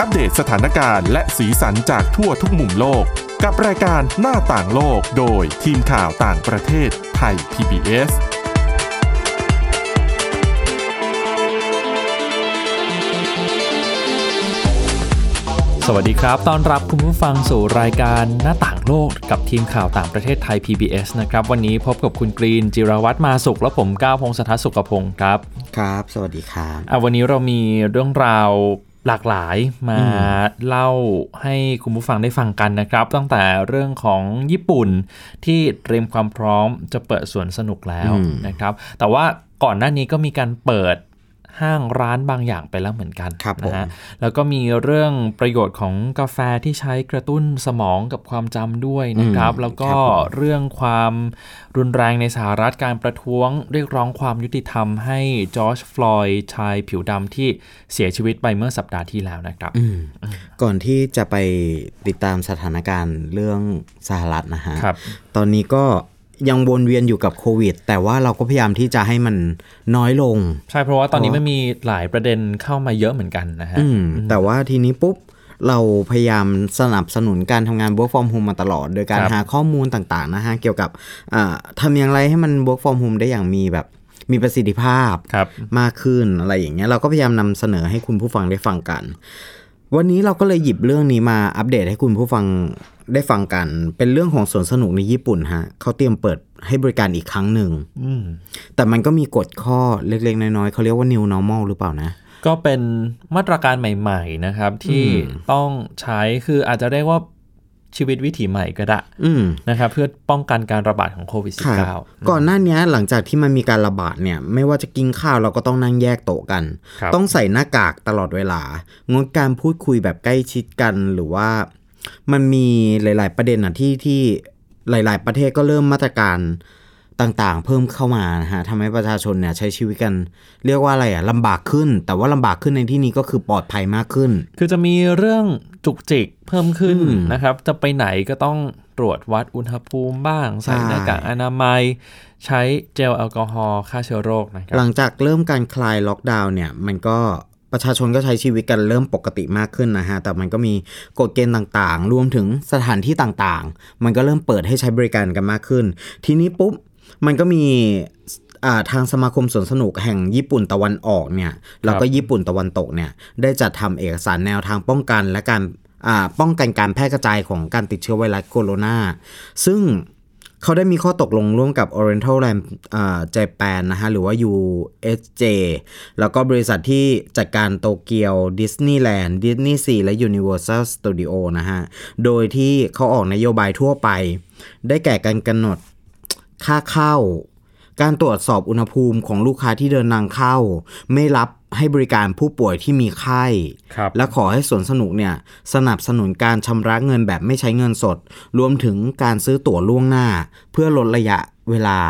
อัปเดตสถานการณ์และสีสันจากทั่วทุกมุมโลก กับรายการหน้าต่างโลกโดยทีมข่าวต่างประเทศไทย PBS สวัสดีครับ ต้อนรับคุณผู้ฟังสู่รายการหน้าต่างโลกกับทีมข่าวต่างประเทศไทย PBS นะครับ วันนี้พบกับคุณกรีน จิรวัตรมาสุข และผมก้าวพงศธรสุขพงศ์ครับ ครับ สวัสดีครับอะวันนี้เรามีเรื่องราว หลากหลายมาเล่าให้คุณผู้ฟังได้ฟังกันนะครับ ตั้งแต่เรื่องของญี่ปุ่นที่เตรียมความพร้อมจะเปิดสวนสนุกแล้วอืมนะครับ แต่ว่าก่อนหน้านี้ก็มีการเปิด ห้างร้านบางอย่างไปแล้วเหมือนกันครับผมนะฮะแล้วก็มีเรื่องประโยชน์ของกาแฟที่ใช้กระตุ้นสมองกับความจำด้วยนะครับอืมแล้วก็ครับผมเรื่องความรุนแรงในสหรัฐการประท้วงเรียกร้องความยุติธรรมให้จอร์จฟลอยด์ชายผิวดำที่เสียชีวิตไปเมื่อสัปดาห์ที่แล้วนะครับอืมก่อนที่จะไปติดตามสถานการณ์เรื่องสหรัฐนะฮะครับตอนนี้ก็ ยังวนเวียนอยู่กับโควิด แต่ว่าเราก็พยายามที่จะให้มันน้อยลง ใช่เพราะว่าตอนนี้มันมีหลายประเด็นเข้ามาเยอะเหมือนกันนะฮะอืมแต่ว่าทีนี้ปุ๊บเราพยายามสนับสนุนการทำงาน work from home มาตลอด โดยการครับหาข้อมูลต่างๆนะฮะ เกี่ยวกับอ่าทำอย่างไรให้มัน work from home ได้อย่างมีแบบมีประสิทธิภาพครับมากขึ้นอะไรอย่างเงี้ยเราก็พยายามนำเสนอให้คุณผู้ฟังได้ฟังกัน วันนี้เราก็เลยหยิบเรื่องนี้มาอัปเดตให้คุณผู้ฟัง ได้ฟังกันเป็นเรื่องของสวนสนุกในญี่ปุ่นฮะเขาเตรียมเปิดให้บริการอีกครั้งหนึ่งอืมแต่มันก็มีกฎข้อเล็กๆ น้อยๆเขาเรียกว่า new normal หรือเปล่านะ ก็เป็นมาตรการใหม่ ๆ นะครับ ที่อืมต้องใช้คืออาจจะเรียกว่าชีวิตวิถีใหม่ก็ได้อืมนะครับเพื่อป้องกันการระบาดของโควิดครับ -19 ก่อนหน้านี้หลังจากที่มันมีการระบาดเนี่ยไม่ว่าจะกินข้าวเราก็ต้องนั่งแยกโต๊ะกันครับต้องใส่หน้ากากตลอดเวลา งดการพูดคุยแบบใกล้ชิดกันหรือว่า มันมีหลาย ๆ ประเด็นอะที่ที่หลาย ๆ ประเทศก็เริ่มมาตรการต่างๆ เพิ่มเข้ามานะฮะทำให้ประชาชนเนี่ยใช้ชีวิตกัน เรียกว่าอะไรอะลำบากขึ้น แต่ว่าลำบากขึ้นในที่นี้ก็คือปลอดภัยมากขึ้น คือจะมีเรื่องจุกจิกเพิ่มขึ้นอืมนะครับ จะไปไหนก็ต้องตรวจวัดอุณหภูมิบ้าง ใส่ใช่หน้ากากอนามัย ใช้เจลแอลกอฮอล์ฆ่าเชื้อโรคนะครับหลังจากเริ่มการคลายล็อกดาวน์เนี่ย มันก็ ประชาชนก็ใช้ชีวิตกันเริ่มปกติมากขึ้นนะฮะ แต่มันก็มีกฎเกณฑ์ต่างๆ รวมถึงสถานที่ต่างๆ มันก็เริ่มเปิดให้ใช้บริการกันมากขึ้น ทีนี้ปุ๊บ มันก็มีอ่าทางสมาคมสวนสนุกแห่งญี่ปุ่นตะวันออกเนี่ย แล้วก็ญี่ปุ่นตะวันตกเนี่ย ได้จัดทำเอกสารแนวทางป้องกันและการอ่าป้องกันการแพร่กระจายของการติดเชื้อไวรัสโคโรนาซึ่ง เขาได้มีข้อตกลงร่วมกับ Oriental Land อ่า Japan นะฮะ หรือว่า USJ แล้วก็บริษัทที่จัดการโตเกียวดิสนีย์แลนด์ดิสนีย์ซีและ Universal Studio นะฮะ โดยที่เขาออกนโยบายทั่วไป ได้แก่การกำหนดค่าเข้า การตรวจสอบอุณหภูมิของลูกค้าที่เดินทางเข้า ไม่รับให้บริการผู้ป่วยที่มีไข้ครับและขอให้สวนสนุกเนี่ยสนับสนุนการชำระเงินแบบไม่ใช้เงินสด รวมถึงการซื้อตั๋วล่วงหน้า เพื่อลดระยะเวลา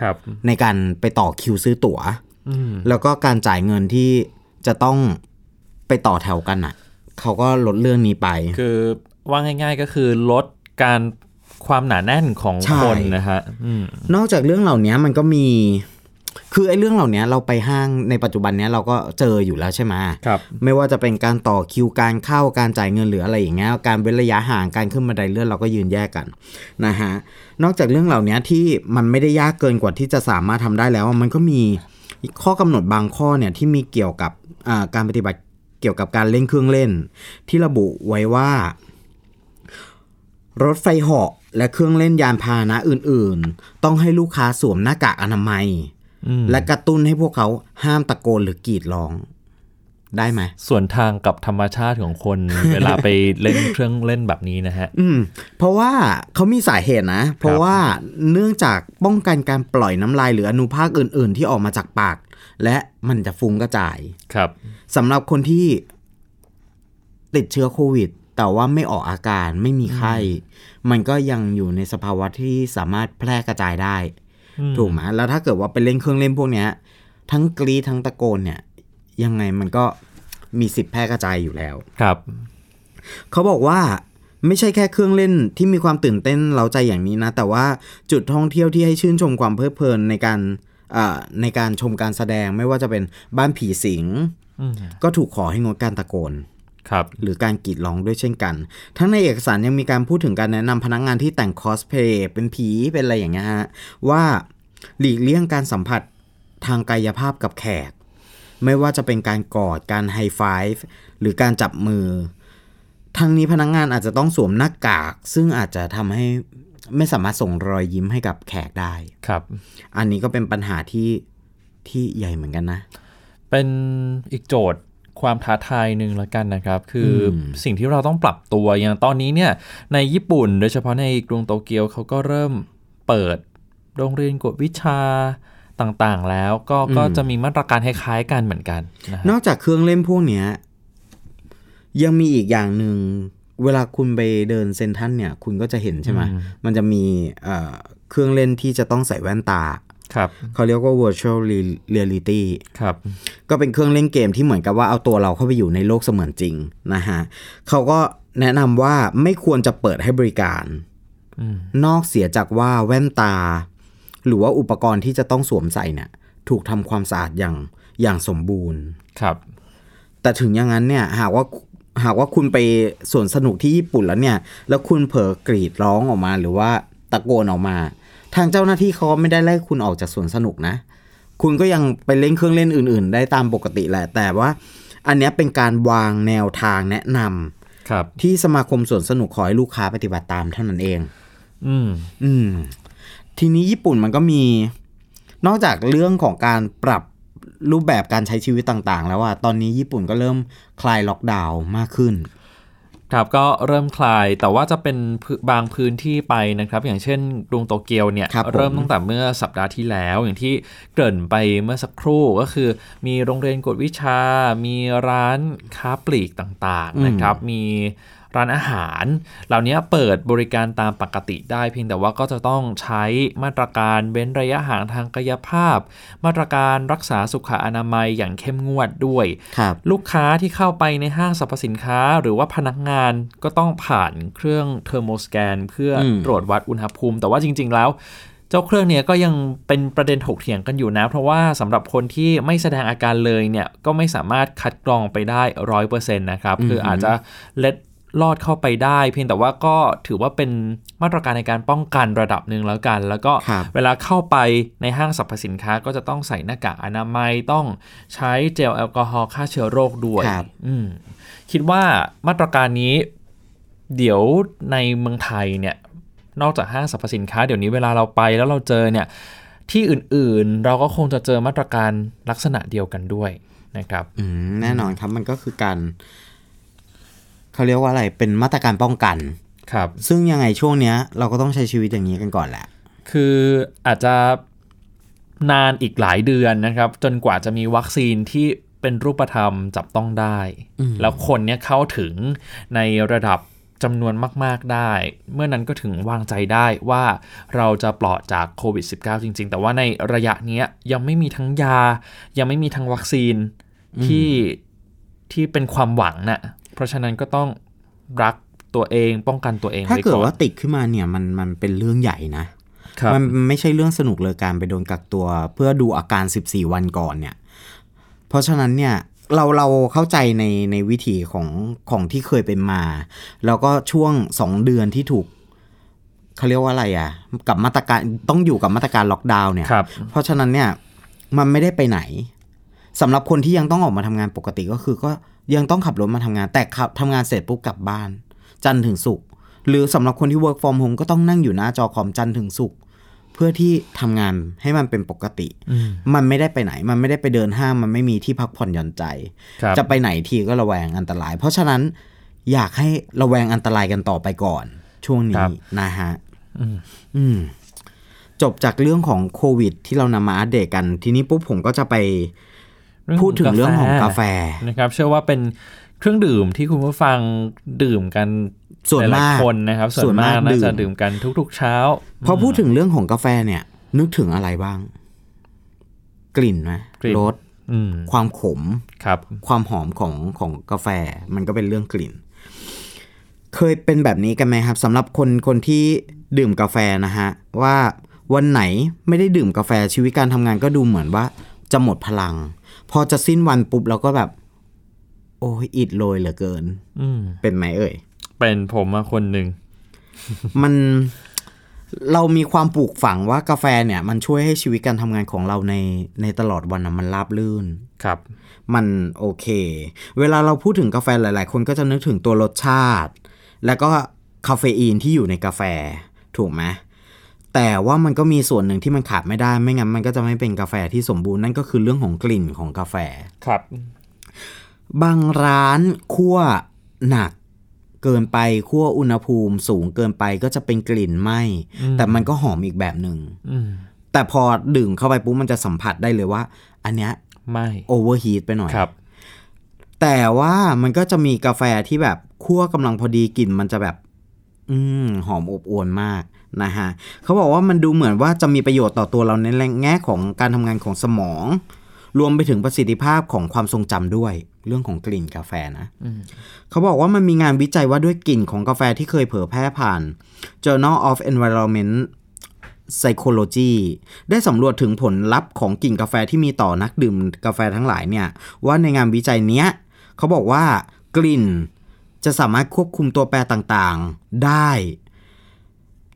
ครับในการไปต่อคิวซื้อตั๋วอืมแล้วก็การจ่ายเงินที่จะต้องไปต่อแถวกันอะ เขาก็ลดเรื่องนี้ไป คือว่าง่าย ๆก็คือลดการ ความหนาแน่นของใช่คนนะฮะอืมนอกจากเรื่องเหล่านี้มันก็มี คือไอ้เรื่องเหล่านี้เราไปห้างในปัจจุบันเนี้ยเราก็เจออยู่แล้วใช่ไหมครับ ไม่ว่าจะเป็นการต่อคิวการเข้าการจ่ายเงินหรืออะไรอย่างเงี้ยการเว้นระยะห่างการขึ้นบันไดเลื่อนเราก็ยืนแยกกันนะฮะนอกจากเรื่องเหล่านี้ที่มันไม่ได้ยากเกินกว่าที่จะสามารถทำได้แล้ว มันก็มีข้อกำหนดบางข้อเนี่ยที่มีเกี่ยวกับอ่าการปฏิบัติเกี่ยวกับการเล่นเครื่องเล่น ที่ระบุไว้ว่า รถไฟเหาะและเครื่องเล่นยานพาหนะอื่นๆ ต้องให้ลูกค้าสวมหน้ากากอนามัยอืมและกระตุ้นให้พวกเขาห้ามตะโกนหรือกรีดร้อง ได้ไหม ส่วนทางกับธรรมชาติของคน เวลาไปเล่นเครื่องเล่นแบบนี้นะฮะ อืม เพราะว่าเขามีสาเหตุนะ เพราะว่าเนื่องจากป้องกันการปล่อยน้ำลายหรืออนุภาคอื่น ๆ ที่ออกมาจากปาก และมันจะฟุ้งกระจาย ครับสำหรับคนที่ติดเชื้อโควิด แต่ว่าไม่ออกอาการไม่มีไข้ มันก็ยังอยู่ในสภาวะที่สามารถแพร่กระจายได้ ถูกไหมแล้วถ้าเกิดว่าไปเล่นเครื่องเล่นพวกเนี้ย ทั้งกรีดทั้งตะโกนเนี่ย ยังไงมันก็มีสิทธิ์แพร่กระจายอยู่แล้วครับ เขาบอกว่าไม่ใช่แค่เครื่องเล่นที่มีความตื่นเต้นเร้าใจอย่างนี้นะ แต่ว่าจุดท่องเที่ยวที่ให้ชื่นชมความเพลิดเพลินในการอ่าในการชมการแสดงไม่ว่าจะเป็นบ้านผีสิงอืมก็ถูกขอให้งดการตะโกนครับ หรือการกรีดร้องด้วยเช่นกัน ทั้งในเอกสารยังมีการพูดถึงการแนะนำพนักงานที่แต่งคอสเพลย์เป็นผีเป็นอะไรอย่างเงี้ยฮะว่าหลีกเลี่ยงการสัมผัสทางกายภาพกับแขก ไม่ว่าจะเป็นการกอดการ high fiveฟ์หรือการจับมือ ทั้งนี้พนักงานอาจจะต้องสวมหน้ากาก ซึ่งอาจจะทำให้ไม่สามารถส่งรอยยิ้มให้กับแขกได้ครับ อันนี้ก็เป็นปัญหาที่ที่ใหญ่เหมือนกันนะ เป็นอีกโจทย์ ความท้าทายหนึ่งละกันนะครับ คืออสิ่งที่เราต้องปรับตัวอย่างตอนนี้เนี่ยในญี่ปุ่น โดยเฉพาะในกรุงโตเกียวเขาก็เริ่มเปิดโรงเรียนกวดวิชาต่างๆ แล้วก็ก็จะมีมาตรการคล้ายๆกันเหมือนกันนะฮะนอกจากเครื่องเล่นพวกเนี้ยยังมีอีกอย่างหนึ่งเวลาคุณไปเดินเซนทรันเนี่ย คุณก็จะเห็นใช่ไหมมันจะมีเอ่อเครื่องเล่นที่จะต้องใส่แว่นตาครับ เขาเรียกว่า virtual re- reality ครับก็เป็นเครื่องเล่นเกมที่เหมือนกับว่าเอาตัวเราเข้าไปอยู่ในโลกเสมือนจริงนะฮะเขาก็แนะนำว่าไม่ควรจะเปิดให้บริการอืมนอกเสียจากว่าแว่นตา หรือว่าอุปกรณ์ที่จะต้องสวมใส่เนี่ย ถูกทำความสะอาดอย่างอย่างสมบูรณ์ครับ แต่ถึงอย่างนั้นเนี่ยหากว่าหากว่าคุณไปสวนสนุกที่ญี่ปุ่นแล้วเนี่ย แล้วคุณเผลอกรีดร้องออกมาหรือว่าตะโกนออกมา ทางเจ้าหน้าที่เขาก็ไม่ได้ไล่คุณออกจากสวนสนุกนะ คุณก็ยังไปเล่นเครื่องเล่นอื่น ๆ ได้ตามปกติแหละ แต่ว่า อันเนี้ยเป็นการวางแนวทางแนะนำครับ ที่สมาคมสวนสนุกขอให้ลูกค้าปฏิบัติตามเท่านั้นเอง อืม อืม ทีนี้ญี่ปุ่นมันก็มี นอกจากเรื่องของการปรับรูปแบบการใช้ชีวิตต่าง ๆ แล้วว่าตอนนี้ญี่ปุ่นก็เริ่มคลายล็อกดาวน์มากขึ้น ครับก็เริ่มคลายแต่ว่าจะเป็นพื้นบางพื้นที่ไปนะครับ อย่างเช่นกรุงโตเกียวเนี่ยครับผมเริ่มตั้งแต่เมื่อสัปดาห์ที่แล้ว อย่างที่เกริ่นไปเมื่อสักครู่ก็คือ มีโรงเรียนกวดวิชา มีร้านค้าปลีกต่างๆนะครับ มี ร้านอาหาร เหล่านี้เปิดบริการตามปกติได้เพียงแต่ว่าก็จะต้องใช้มาตรการเว้นระยะห่างทางกายภาพ มาตรการรักษาสุขอนามัยอย่างเข้มงวดด้วยครับลูกค้าที่เข้าไปในห้างสรรพสินค้า หรือว่าพนักงานก็ต้องผ่านเครื่องเทอร์โมสแกน เพื่ออมตรวจวัดอุณหภูมิ แต่ว่าจริง ๆ แล้วเจ้าเครื่องเนี้ยก็ยังเป็นประเด็นถกเถียงกันอยู่นะ เพราะว่าสำหรับคนที่ไม่แสดงอาการเลยเนี่ยก็ไม่สามารถคัดกรองไปได้ร้อยเปอร์เซ็นต์นะครับ คืออาจจะเล็ด ลอดเข้าไปได้ เพียงแต่ว่าก็ถือว่าเป็นมาตรการในการป้องกันระดับหนึ่งแล้วกัน แล้วก็ครับเวลาเข้าไปในห้างสรรพสินค้าก็จะต้องใส่หน้ากากอนามัยต้องใช้เจลแอลกอฮอล์ฆ่าเชื้อโรคด้วยครับอืมคิดว่ามาตรการนี้ เดี๋ยวในเมืองไทยเนี่ย นอกจากห้างสรรพสินค้าเดี๋ยวนี้เวลาเราไปแล้วเราเจอเนี่ย ที่อื่นๆ เราก็คงจะเจอมาตรการลักษณะเดียวกันด้วยนะครับอืมแน่นอนครับมันก็คือการ เขาเรียกว่าอะไรเป็นมาตรการป้องกัน ครับ ซึ่งยังไงช่วงเนี้ย เราก็ต้องใช้ชีวิตอย่างนี้กันก่อนแหละ คืออาจจะนานอีกหลายเดือนนะครับ จนกว่าจะมีวัคซีนที่เป็นรูปธรรมจับต้องได้ แล้วคนเนี้ยเข้าถึงในระดับจำนวนมาก ๆ ได้ เมื่อนั้นก็ถึงวางใจได้ว่าเราจะปลอดจากโควิด -19 จริง ๆ แต่ว่าในระยะเนี้ยยังไม่มีทั้งยา ยังไม่มีทั้งวัคซีนที่ที่เป็นความหวังน่ะ เพราะฉะนั้นก็ต้องรักตัวเองป้องกันตัวเองถ้าไว้เกิดก่อนว่าติดขึ้นมาเนี่ยมันมันเป็นเรื่องใหญ่นะครับมันไม่ใช่เรื่องสนุกเลยการไปโดนกักตัว เพื่อดูอาการ 14 วันก่อนเนี่ย เพราะฉะนั้นเนี่ยเราเราเข้าใจในในวิถีของของที่เคยเป็นมา แล้วก็ช่วง2เดือนที่ถูกเขาเรียกว่าอะไรอะ กับมาตรการต้องอยู่กับมาตรการล็อกดาวน์เนี่ยครับเพราะฉะนั้นเนี่ยมันไม่ได้ไปไหนสำหรับคนที่ยังต้องออกมาทำงานปกติก็คือก็ ยังต้องขับรถมาทำงาน แต่ขับทำงานเสร็จปุ๊บกลับบ้าน จันทร์ถึงศุกร์หรือสำหรับคนที่ work from home ก็ต้องนั่งอยู่หน้าจอคอมจันทร์ถึงศุกร์เพื่อที่ทำงานให้มันเป็นปกติอืมมันไม่ได้ไปไหน มันไม่ได้ไปเดินห้าง มันไม่มีที่พักผ่อนหย่อนใจครับจะไปไหนทีก็ระแวงอันตราย เพราะฉะนั้นอยากให้ระแวงอันตรายกันต่อไปก่อน ช่วงครันี้บนะฮะอืมอืมจบจากเรื่องของโควิด ที่เรานำมาอัปเดตกัน ทีนี้ปุ๊บผมก็จะไป พูดถึงเรื่องของกาแฟนะครับ เชื่อว่าเป็นเครื่องดื่มที่คุณผู้ฟังดื่มกันส่วนหลายมากๆคนนะครับ ส่ส่ววนนมากมากน่าดื่มจะดื่มกันทุก ๆ เช้าพอพูดถึงเรื่องของกาแฟเนี่ย นึกถึงอะไรบ้าง กลิ่นไหมกลิ่นรสอืมความขมครับ ความหอมของของกาแฟ มันก็เป็นเรื่องกลิ่น เคยเป็นแบบนี้กันไหมครับสำหรับคนคนที่ดื่มกาแฟนะฮะ ว่าวันไหนไม่ได้ดื่มกาแฟชีวิตการทำงานก็ดูเหมือนว่าจะหมดพลัง พอจะสิ้นวันปุ๊บเราก็แบบ โอ้ยอิดโรยเหลือเกิน อืม เป็นไหมเอ่ย เป็นผมมาคนหนึ่ง มันเรามีความปลูกฝังว่ากาแฟเนี่ย มันช่วยให้ชีวิตการทำงานของเราในในตลอดวันนะมันราบลื่น ครับ มันโอเค เวลาเราพูดถึงกาแฟหลาย ๆ คนก็จะนึกถึงตัวรสชาติ แล้วก็คาเฟอีนที่อยู่ในกาแฟ ถูกไหม แต่ว่ามันก็มีส่วนหนึ่งที่มันขาดไม่ได้ ไม่งั้นมันก็จะไม่เป็นกาแฟที่สมบูรณ์นั่นก็คือเรื่องของกลิ่นของกาแฟครับ บางร้านคั่วหนักเกินไปคั่วอุณหภูมิสูงเกินไปก็จะเป็นกลิ่นไหม้แต่มันก็หอมอีกแบบหนึ่งอืมแต่พอดื่มเข้าไปปุ๊บมันจะสัมผัสได้เลยว่า อันเนี้ยไหม้ overheat ไปหน่อยครับ แต่ว่ามันก็จะมีกาแฟที่แบบคั่วกำลังพอดีกลิ่นมันจะแบบ อืมหอมอบอวลมาก นะฮะเขาบอกว่ามันดูเหมือนว่าจะมีประโยชน์ต่อตัวเราในแง่ของการทำงานของสมอง รวมไปถึงประสิทธิภาพของความทรงจำด้วยเรื่องของกลิ่นกาแฟนะเขาบอกว่ามันมีงานวิจัยว่าด้วยกลิ่นของกาแฟที่เคยเผยแพร่ผ่าน Journal of Environment Psychology ได้สำรวจถึงผลลัพธ์ของกลิ่นกาแฟที่มีต่อนักดื่มกาแฟทั้งหลายเนี่ย ว่าในงานวิจัยเนี้ยเขาบอกว่ากลิ่นจะสามารถควบคุมตัวแปรต่างๆ ได้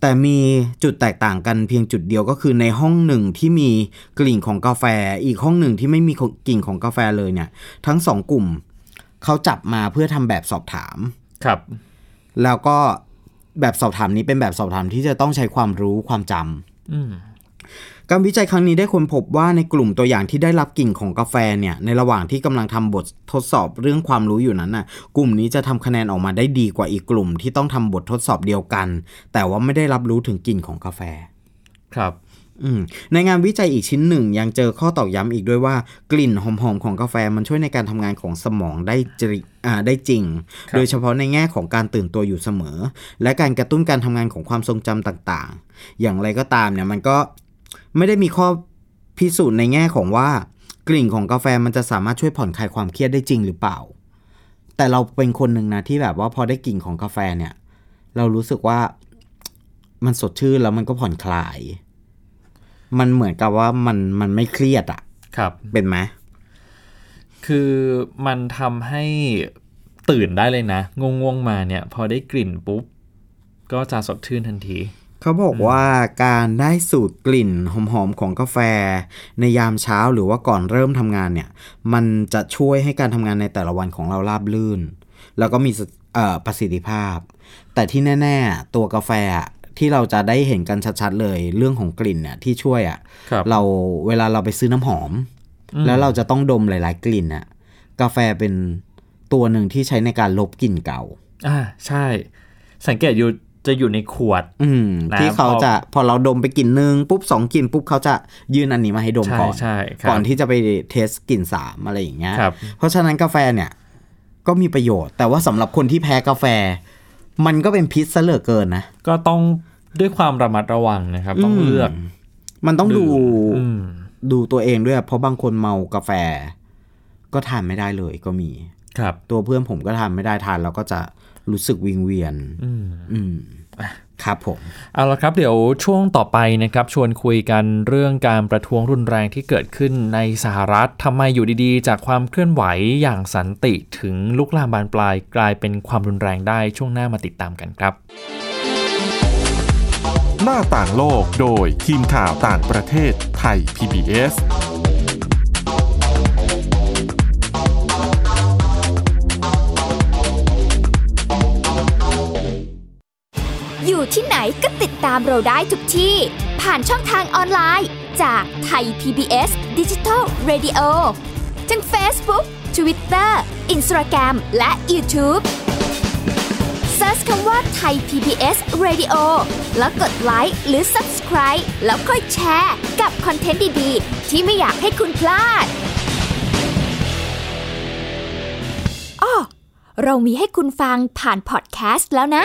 แต่มีจุดแตกต่างกันเพียงจุดเดียวก็คือในห้องหนึ่งที่มีกลิ่นของกาแฟ อีกห้องหนึ่งที่ไม่มีกลิ่นของกาแฟเลยเนี่ย ทั้งสองกลุ่มเขาจับมาเพื่อทำแบบสอบถามครับ แล้วก็แบบสอบถามนี้เป็นแบบสอบถามที่จะต้องใช้ความรู้ความจำอืม การวิจัยครั้งนี้ได้ค้นพบว่าในกลุ่มตัวอย่างที่ได้รับกลิ่นของกาแฟเนี่ยในระหว่างที่กำลังทำบททดสอบเรื่องความรู้อยู่นั้นน่ะกลุ่มนี้จะทำคะแนนออกมาได้ดีกว่าอีกกลุ่มที่ต้องทำบททดสอบเดียวกัน แต่ว่าไม่ได้รับรู้ถึงกลิ่นของกาแฟ ครับอืมในงานวิจัยอีกชิ้นหนึ่ง ยังเจอข้อตอกย้ำอีกด้วยว่า กลิ่นหอมๆของกาแฟมันช่วยในการทำงานของสมองได้จริอ่าได้จริงครับโดยเฉพาะในแง่ของการตื่นตัวอยู่เสมอ และการกระตุ้นการทำงานของความทรงจำต่างๆ อย่างไรก็ตามเนี่ยมันก็ ไม่ได้มีข้อพิสูจน์ในแง่ของว่ากลิ่นของกาแฟมันจะสามารถช่วยผ่อนคลายความเครียดได้จริงหรือเปล่า แต่เราเป็นคนหนึ่งนะที่แบบว่าพอได้กลิ่นของกาแฟเนี่ย เรารู้สึกว่ามันสดชื่นแล้วมันก็ผ่อนคลาย มันเหมือนกับว่ามันมันไม่เครียดอะครับ เป็นไหมคือมันทำให้ตื่นได้เลยนะง่วงๆมาเนี่ย พอได้กลิ่นปุ๊บ ก็จะสดชื่นทันที เขาบอกว่าการได้สูตรกลิ่นหอมๆของกาแฟ ในยามเช้าหรือว่าก่อนเริ่มทำงานเนี่ย มันจะช่วยให้การทำงานในแต่ละวันของเราราบลื่น แล้วก็มีสเอ่อประสิทธิภาพ แต่ที่แน่ ๆ ตัวกาแฟอะที่เราจะได้เห็นกันชัดๆเลยเรื่องของกลิ่นเนี่ยที่ช่วยอะครับเราเวลาเราไปซื้อน้ำหอม แล้วเราจะต้องดมหลาย ๆ กลิ่นน่ะกาแฟเป็นตัวหนึ่งที่ใช้ในการลบกลิ่นเก่า อ่าใช่ สังเกตอยู่ จะอยู่ในขวด อืมนะที่เขาพอจะพอเราดมไปกลิ่นหนึ่งปุ๊บสองกลิ่นปุ๊บเขาจะยื่นอันนี้มาให้ดมใช่ก่อนใช่ครับก่อนที่จะไปเทสกลิ่นสามอะไรอย่างเงี้ยครับเพราะฉะนั้นกาแฟเนี่ย ก็มีประโยชน์ แต่ว่าสำหรับคนที่แพ้กาแฟ มันก็เป็นพิษซะเหลือเกินนะก็ต้องด้วยความระมัดระวังนะครับ ต้องเลือก มันต้องดูอืมดูตัวเองด้วย เพราะบางคนเมากาแฟ ก็ทานไม่ได้เลยก็มีครับ ตัวเพื่อนผมก็ทานไม่ได้ทานแล้วก็จะ รู้สึกวิงเวียนอืมอืมครับผม เอาละครับเดี๋ยวช่วงต่อไปนะครับ ชวนคุยกันเรื่องการประท้วงรุนแรงที่เกิดขึ้นในสหรัฐทำไมอยู่ดีๆ จากความเคลื่อนไหวอย่างสันติถึงลุกลามบานปลายกลายเป็นความรุนแรงได้ช่วงหน้ามาติดตามกันครับ หน้าต่างโลกโดยทีมข่าวต่างประเทศไทย PBS อยู่ที่ไหนก็ติดตามเราได้ทุกที่ ผ่านช่องทางออนไลน์ จากไทย PBS Digital Radio ทั้ง Facebook Twitter Instagram และ YouTube Search คำว่าไทย PBS Radio แล้วกดไลค์หรือ Subscribe แล้วค่อยแชร์กับคอนเทนต์ดี ๆ ที่ไม่อยากให้คุณพลาดอ้อเรามีให้คุณฟังผ่านพอดแคสต์แล้วนะ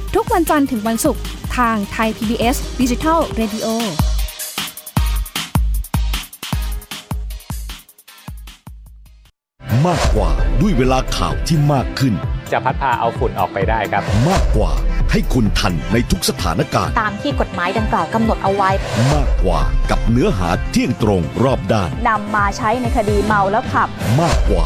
ทุกวันจันทร์ถึงวันศุกร์ทางไทย PBS Digital Radio มากกว่าด้วยเวลาข่าวที่มากขึ้น จะพัดพาเอาฝุ่นออกไปได้ครับ มากกว่าให้คุณทันในทุกสถานการณ์ ตามที่กฎหมายดังกล่าวกำหนดเอาไว้ มากกว่ากับเนื้อหาเที่ยงตรงรอบด้านนำมาใช้ในคดีเมาแล้วขับ มากกว่า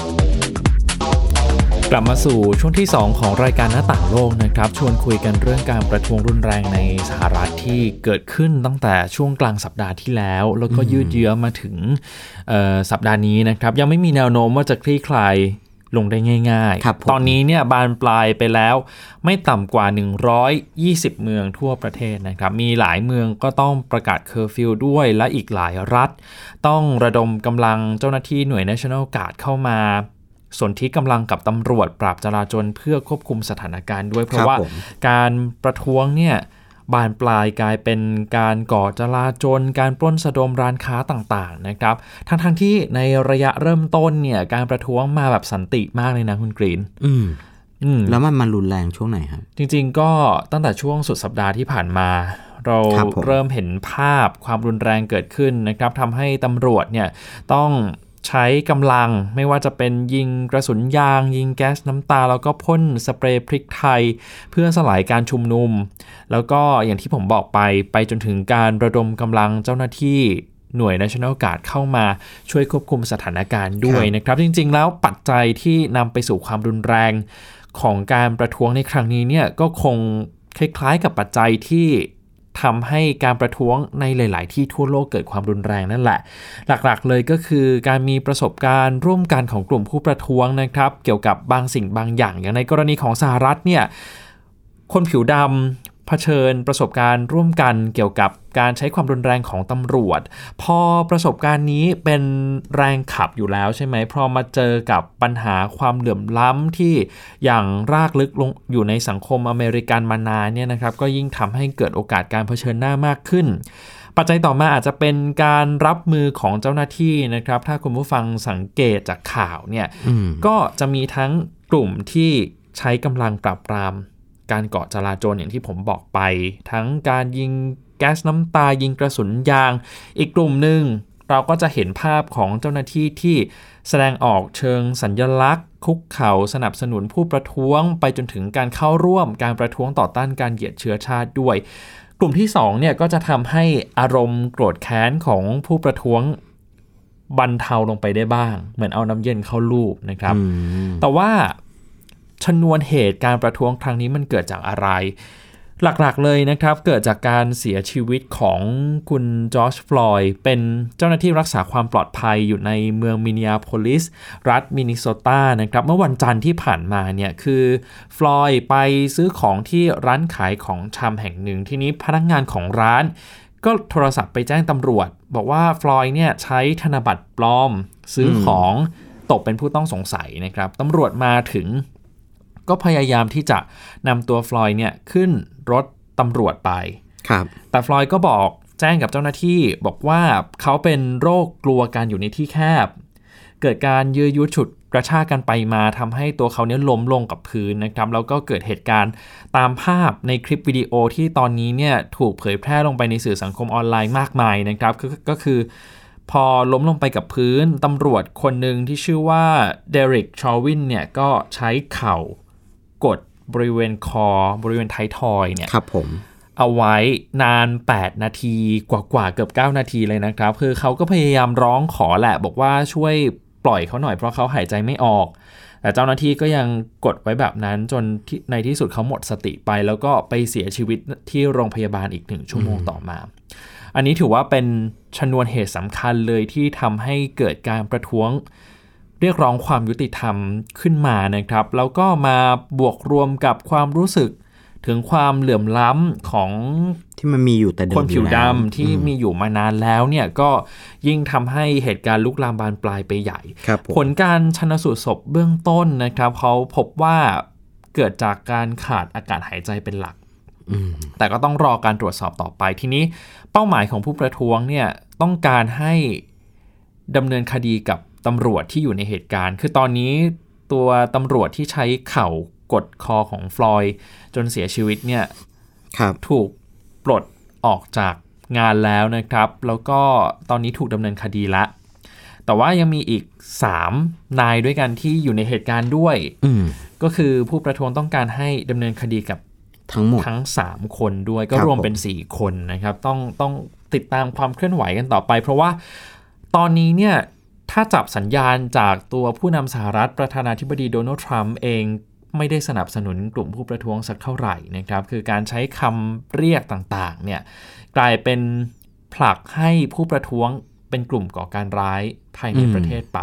กลับมาสู่ช่วงที่ 2 ของรายการหน้าต่างโลกนะครับ ชวนคุยกันเรื่องการประท้วงรุนแรงในสหรัฐที่เกิดขึ้นตั้งแต่ช่วงกลางสัปดาห์ที่แล้ว แล้วก็ยืดเยื้อมาถึงเอ่อสัปดาห์นี้นะครับ ยังไม่มีแนวโน้มว่าจะคลี่คลายลงได้ง่ายครับผมตอนนี้เนี่ยบานปลายไปแล้วไม่ต่ำกว่า 120 เมืองทั่วประเทศนะครับ มีหลายเมืองก็ต้องประกาศเคอร์ฟิวด้วยและอีกหลายรัฐ ต้องระดมกำลังเจ้าหน้าที่หน่วย National Guard เข้ามา ส่วนที่กำลังกับตำรวจปราบจราจนเพื่อควบคุมสถานการณ์ด้วย เพราะว่าผมการประท้วงเนี่ยบานปลายกลายเป็นการก่อจลาจลการปล้นสะดมร้านค้าต่างๆนะครับ ทั้งๆทที่ในระยะเริ่มต้นเนี่ยการประท้วงมาแบบสันติมากเลยนะคุณกรีน อืมอืมแล้วมันมันรุนแรงช่วงไหนครับ จริง ๆ ก็ตั้งแต่ช่วงสุดสัปดาห์ที่ผ่านมา เราครับผมเริ่มเห็นภาพความรุนแรงเกิดขึ้นนะครับทำให้ตำรวจเนี่ยต้อง ใช้กำลังไม่ว่าจะเป็นยิงกระสุนยาง ยิงแก๊สน้ำตา แล้วก็พ่นสเปรย์พริกไทย เพื่อสลายการชุมนุม แล้วก็อย่างที่ผมบอกไปไปจนถึงการระดมกำลังเจ้าหน้าที่หน่วย National Guard เข้ามาช่วยควบคุมสถานการณ์ด้วยนะครับ จริง ๆ แล้วปัจจัยที่นำไปสู่ความรุนแรงของการประท้วงในครั้งนี้เนี่ยก็คงคล้ายๆกับปัจจัยที่ ทำให้การประท้วงในหลาย ๆ ที่ทั่วโลกเกิดความรุนแรงนั่นแหละ หลัก ๆ เลยก็คือการมีประสบการณ์ร่วมกันของกลุ่มผู้ประท้วงนะครับ เกี่ยวกับบางสิ่งบางอย่างอย่างในกรณีของสหรัฐเนี่ยคนผิวดำ เผชิญประสบการณ์ร่วมกันเกี่ยวกับการใช้ความรุนแรงของตำรวจ พอประสบการณ์นี้เป็นแรงขับอยู่แล้วใช่ไหมพอมาเจอกับปัญหาความเหลื่อมล้ำที่อย่างรากลึกลงอยู่ในสังคมอเมริกันมานานเนี่ยนะครับก็ยิ่งทำให้เกิดโอกาสการเผชิญหน้ามากขึ้นปัจจัยต่อมาอาจจะเป็นการรับมือของเจ้าหน้าที่นะครับ ถ้าคุณผู้ฟังสังเกตจากข่าวเนี่ยอืมก็จะมีทั้งกลุ่มที่ใช้กำลังปราบปราม การก่อจลาจลอย่างที่ผมบอกไป ทั้งการยิงแก๊สน้ำตายิงกระสุนยาง อีกกลุ่มหนึ่งเราก็จะเห็นภาพของเจ้าหน้าที่ที่แสดงออกเชิงสัญญลักษณ์ คุกเข่าสนับสนุนผู้ประท้วง ไปจนถึงการเข้าร่วมการประท้วงต่อต้านการเหยียดเชื้อชาติด้วย กลุ่มที่2เนี่ยก็จะทำให้อารมณ์โกรธแค้นของผู้ประท้วงบรรเทาลงไปได้บ้าง เหมือนเอาน้ำเย็นเข้าลูบนะครับอืมแต่ว่า ชนวนเหตุการประท้วงครั้งนี้มันเกิดจากอะไร หลักๆเลยนะครับ เกิดจากการเสียชีวิตของคุณจอร์จฟลอยด์เป็นเจ้าหน้าที่รักษาความปลอดภัยอยู่ในเมืองมินนิอาโพลิส รัฐมินนิโซตานะครับ เมื่อวันจันทร์ที่ผ่านมาเนี่ย คือฟลอยด์ไปซื้อของที่ร้านขายของชำแห่งหนึ่ง ทีนี้พนักงานของร้านก็โทรศัพท์ไปแจ้งตำรวจ บอกว่าฟลอยเนี่ยใช้ธนบัตรปลอม ซื้อของตกเป็นผู้ต้องสงสัยนะครับตำรวจมาถึง ก็พยายามที่จะนำตัวฟลอยด์เนี่ยขึ้นรถตำรวจไปครับแต่ฟลอยด์ก็บอกแจ้งกับเจ้าหน้าที่บอกว่าเขาเป็นโรคกลัวการอยู่ในที่แคบ เกิดการยื้อยุดฉุดกระชากกันไปมาทำให้ตัวเขาเนี่ยล้มลงกับพื้นนะครับ แล้วก็เกิดเหตุการณ์ตามภาพในคลิปวิดีโอที่ตอนนี้เนี่ยถูกเผยแพร่ลงไปในสื่อสังคมออนไลน์มากมายนะครับก็ก็คือ พอล้มลงไปกับพื้นตำรวจคนหนึ่งที่ชื่อว่าเดริกชอวินเนี่ยก็ใช้เข่า กดบริเวณคอบริเวณไททอยเนี่ยครับผมเอาไว้นาน 8 นาทีกว่าๆเกือบ 9 นาทีเลยนะครับ คือเขาก็พยายามร้องขอแหละ บอกว่าช่วยปล่อยเขาหน่อยเพราะเขาหายใจไม่ออก แต่เจ้าหน้าที่ก็ยังกดไว้แบบนั้นจนที่ในที่สุดเขาหมดสติไป แล้วก็ไปเสียชีวิตที่โรงพยาบาลอีกหนึ่งชั่วโมงต่อมา อันนี้ถือว่าเป็นชนวนเหตุสำคัญเลยที่ทำให้เกิดการประท้วง เรียกร้องความยุติธรรมขึ้นมานะครับ แล้วก็มาบวกรวมกับความรู้สึกถึงความเหลื่อมล้ำของที่มันมีอยู่แต่เดิมคนผิวอยู่แล้วดำที่มีอยู่มานานแล้วเนี่ยก็ยิ่งทำให้เหตุการณ์ลุกลามบานปลายไปใหญ่ครับผมผลการชนสูตรศพเบื้องต้นนะครับเขาพบว่าเกิดจากการขาดอากาศหายใจเป็นหลักอืมแต่ก็ต้องรอการตรวจสอบต่อไปทีนี้เป้าหมายของผู้ประท้วงเนี่ยต้องการให้ดำเนินคดีกับ ตำรวจที่อยู่ในเหตุการณ์ คือตอนนี้ตัวตำรวจที่ใช้เข่ากดคอของฟลอยด์จนเสียชีวิตเนี่ยครับถูกปลดออกจากงานแล้วนะครับ แล้วก็ตอนนี้ถูกดำเนินคดีละ แต่ว่ายังมีอีก 3 นายด้วยกันที่อยู่ในเหตุการณ์ด้วยอืมก็คือผู้ประท้วงต้องการให้ดำเนินคดีกับทั้งหมดทั้ง 3 คนด้วยก็ครับรวมผมเป็น 4 คนนะครับ ต้องต้องติดตามความเคลื่อนไหวกันต่อไป เพราะว่าตอนนี้เนี่ย ถ้าจับสัญญาณจากตัวผู้นำสหรัฐประธานาธิบดีโดนัลด์ทรัมป์เองไม่ได้สนับสนุนกลุ่มผู้ประท้วงสักเท่าไหร่นะครับ คือการใช้คำเรียกต่างๆเนี่ยกลายเป็นผลักให้ผู้ประท้วงเป็นกลุ่มก่อการร้ายภายในประเทศไป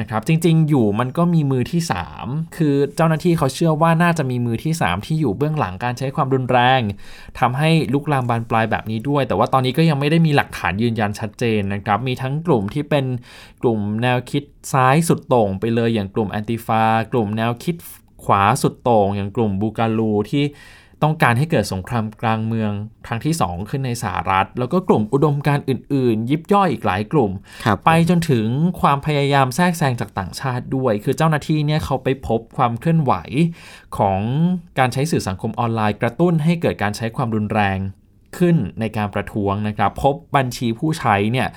นะครับจริงๆอยู่มันก็มีมือที่ 3 คือเจ้าหน้าที่เขาเชื่อว่าน่าจะมีมือที่ 3 ที่อยู่เบื้องหลังการใช้ความรุนแรงทำให้ลุกลามบานปลายแบบนี้ด้วย แต่ว่าตอนนี้ก็ยังไม่ได้มีหลักฐานยืนยันชัดเจนนะครับมีทั้งกลุ่มที่เป็นกลุ่มแนวคิดซ้ายสุดโต่งไปเลยอย่างกลุ่มแอนติฟากลุ่มแนวคิดขวาสุดโต่งอย่างกลุ่มบูการูที่ ต้องการให้เกิดสงครามกลางเมืองครั้งที่ 2 ขึ้นในสหรัฐ แล้วก็กลุ่มอุดมการณ์อื่น ๆ ยิบย่อยอีกหลายกลุ่มครับไปจนถึงความพยายามแทรกแซงจากต่างชาติด้วย คือเจ้าหน้าที่เนี่ยเขาไปพบความเคลื่อนไหวของการใช้สื่อสังคมออนไลน์ กระตุ้นให้เกิดการใช้ความรุนแรงขึ้นในการประท้วงนะครับ พบบัญชีผู้ใช้เนี่ย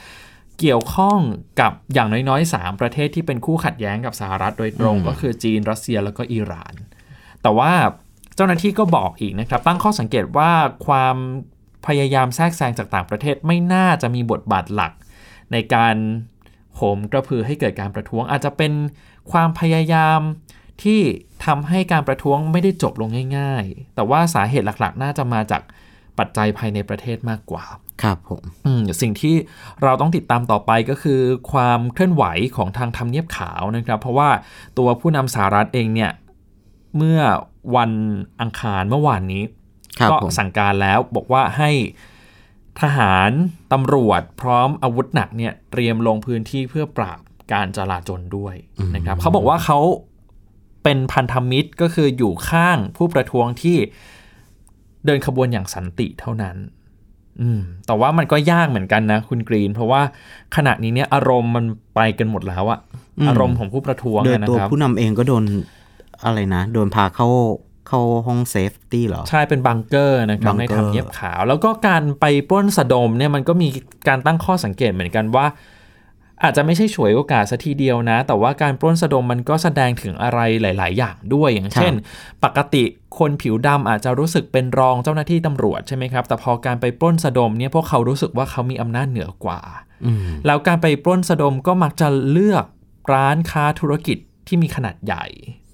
เกี่ยวข้องกับอย่างน้อยๆ 3 ประเทศที่เป็นคู่ขัดแย้งกับสหรัฐโดยตรง ก็คือจีนรัสเซียแล้วก็อิหร่าน แต่ว่า เจ้าหน้าที่ก็บอกอีกนะครับ ตั้งข้อสังเกตว่าความพยายามแทรกแซงจากต่างประเทศไม่น่าจะมีบทบาทหลัก ในการโหมกระพือให้เกิดการประท้วงอาจจะเป็นความพยายามที่ทำให้การประท้วงไม่ได้จบลงง่าย ๆ แต่ว่าสาเหตุหลักๆ น่าจะมาจากปัจจัยภายในประเทศมากกว่า ครับผมอืมสิ่งที่เราต้องติดตามต่อไปก็คือ ความเคลื่อนไหวของทางทำเนียบขาวนะครับ เพราะว่าตัวผู้นำสหรัฐเองเนี่ย เมื่อวันอังคารเมื่อวานนี้ครับก็ผมสั่งการแล้วบอกว่าให้ทหารตำรวจพร้อมอาวุธหนักเนี่ยเตรียมลงพื้นที่เพื่อปราบการจลาจลด้วยนะครับเขาบอกว่าเขาเป็นพันธมิตรก็คืออยู่ข้างผู้ประท้วงที่เดินขบวนอย่างสันติเท่านั้น อืม แต่ว่ามันก็ยากเหมือนกันนะคุณกรีน เพราะว่าขณะนี้เนี่ยอารมณ์มันไปกันหมดแล้วอะอืมอารมณ์ของผู้ประท้วงโดยอะนะตัวครับผู้นำเองก็โดน อะไรนะ โดนพาเข้าเข้าห้อง safety เหรอ ใช่เป็นบังเกอร์นะครับบังเกอร์ทำเนียบขาว แล้วก็การไปปล้นสะดมเนี่ยมันก็มีการตั้งข้อสังเกตเหมือนกันว่า อาจจะไม่ใช่ฉวยโอกาสซะทีเดียวนะ แต่ว่าการปล้นสะดมมันก็แสดงถึงอะไรหลาย ๆ อย่างด้วยอย่างเช่น ปกติคนผิวดำอาจจะรู้สึกเป็นรองเจ้าหน้าที่ตำรวจใช่ไหมครับ แต่พอการไปปล้นสะดมเนี่ยพวกเขารู้สึกว่าเขามีอำนาจเหนือกว่าอืมแล้วการไปปล้นสะดมก็มักจะเลือกร้านค้าธุรกิจที่มีขนาดใหญ่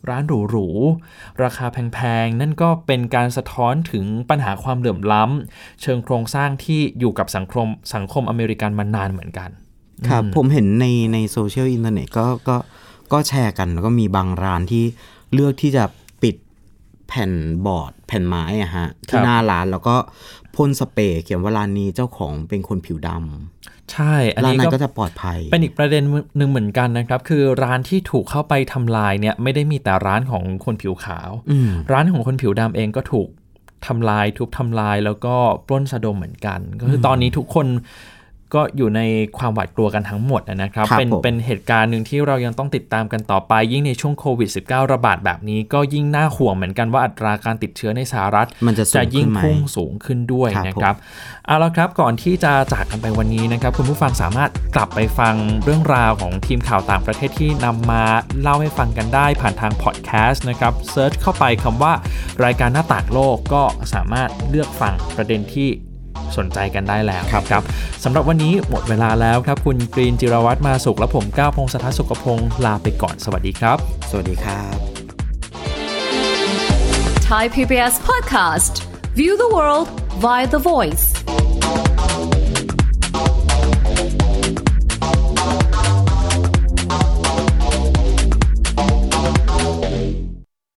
ร้านหรูๆ ราคาแพงๆ นั่นก็เป็นการสะท้อนถึงปัญหาความเหลื่อมล้ำ เชิงโครงสร้างที่อยู่กับสังคมสังคมอเมริกันมานานเหมือนกัน ครับ ผมเห็นในในโซเชียลอินเทอร์เน็ตก็ก็ก็แชร์กัน แล้วก็มีบางร้านที่เลือกที่จะปิดแผ่นบอร์ด แผ่นไม้อะฮะครัที่บหน้าร้านแล้วก็พ่นสเปรย์เขียนว่าร้านนี้เจ้าของเป็นคนผิวด ใช่ำอันร้านนี้นั้นก็ก็จะปลอดภัย เป็นอีกประเด็นหนึ่งเหมือนกันนะครับ คือร้านที่ถูกเข้าไปทำลายเนี่ยไม่ได้มีแต่ร้านของคนผิวขาวอืมร้านของคนผิวดำเองก็ถูกทำลายทุบทำลายแล้วก็ปล้นสะดมเหมือนกัน ก็คือตอนนี้ทุกคน ก็อยู่ในความหวาดกลัวกันทั้งหมดนะครับครับเป็นผมเป็นเหตุการณ์หนึ่งที่เรายังต้องติดตามกันต่อไป ยิ่งในช่วงโควิด -19 ระบาดแบบนี้ ก็ยิ่งน่าห่วงเหมือนกันว่าอัตราการติดเชื้อในสหรัฐมันจะสูจะงยิ่งขึ้นไหมพุ่งสูงขึ้นด้วยครับนะครับเอาละครับก่อนที่จะจากกันไปวันนี้นะครับ คุณผู้ฟังสามารถกลับไปฟังเรื่องราวของทีมข่าวต่างประเทศที่นำมาเล่าให้ฟังกันได้ผ่านทางพอดแคสต์นะครับเซิร์ชเข้าไปคำว่ารายการหน้าต่างโลกก็สามารถเลือกฟังประเด็นที่ สนใจกันได้แล้วครับสำหรับวันนี้หมดเวลาแล้วครับ คุณกรีนจิรวัตรมาสุขและผมก้าวพงศธรสุขพงศ์ลาไปก่อนสวัสดีครับ สวัสดีครับ Thai PBS podcast. View the world via the voice.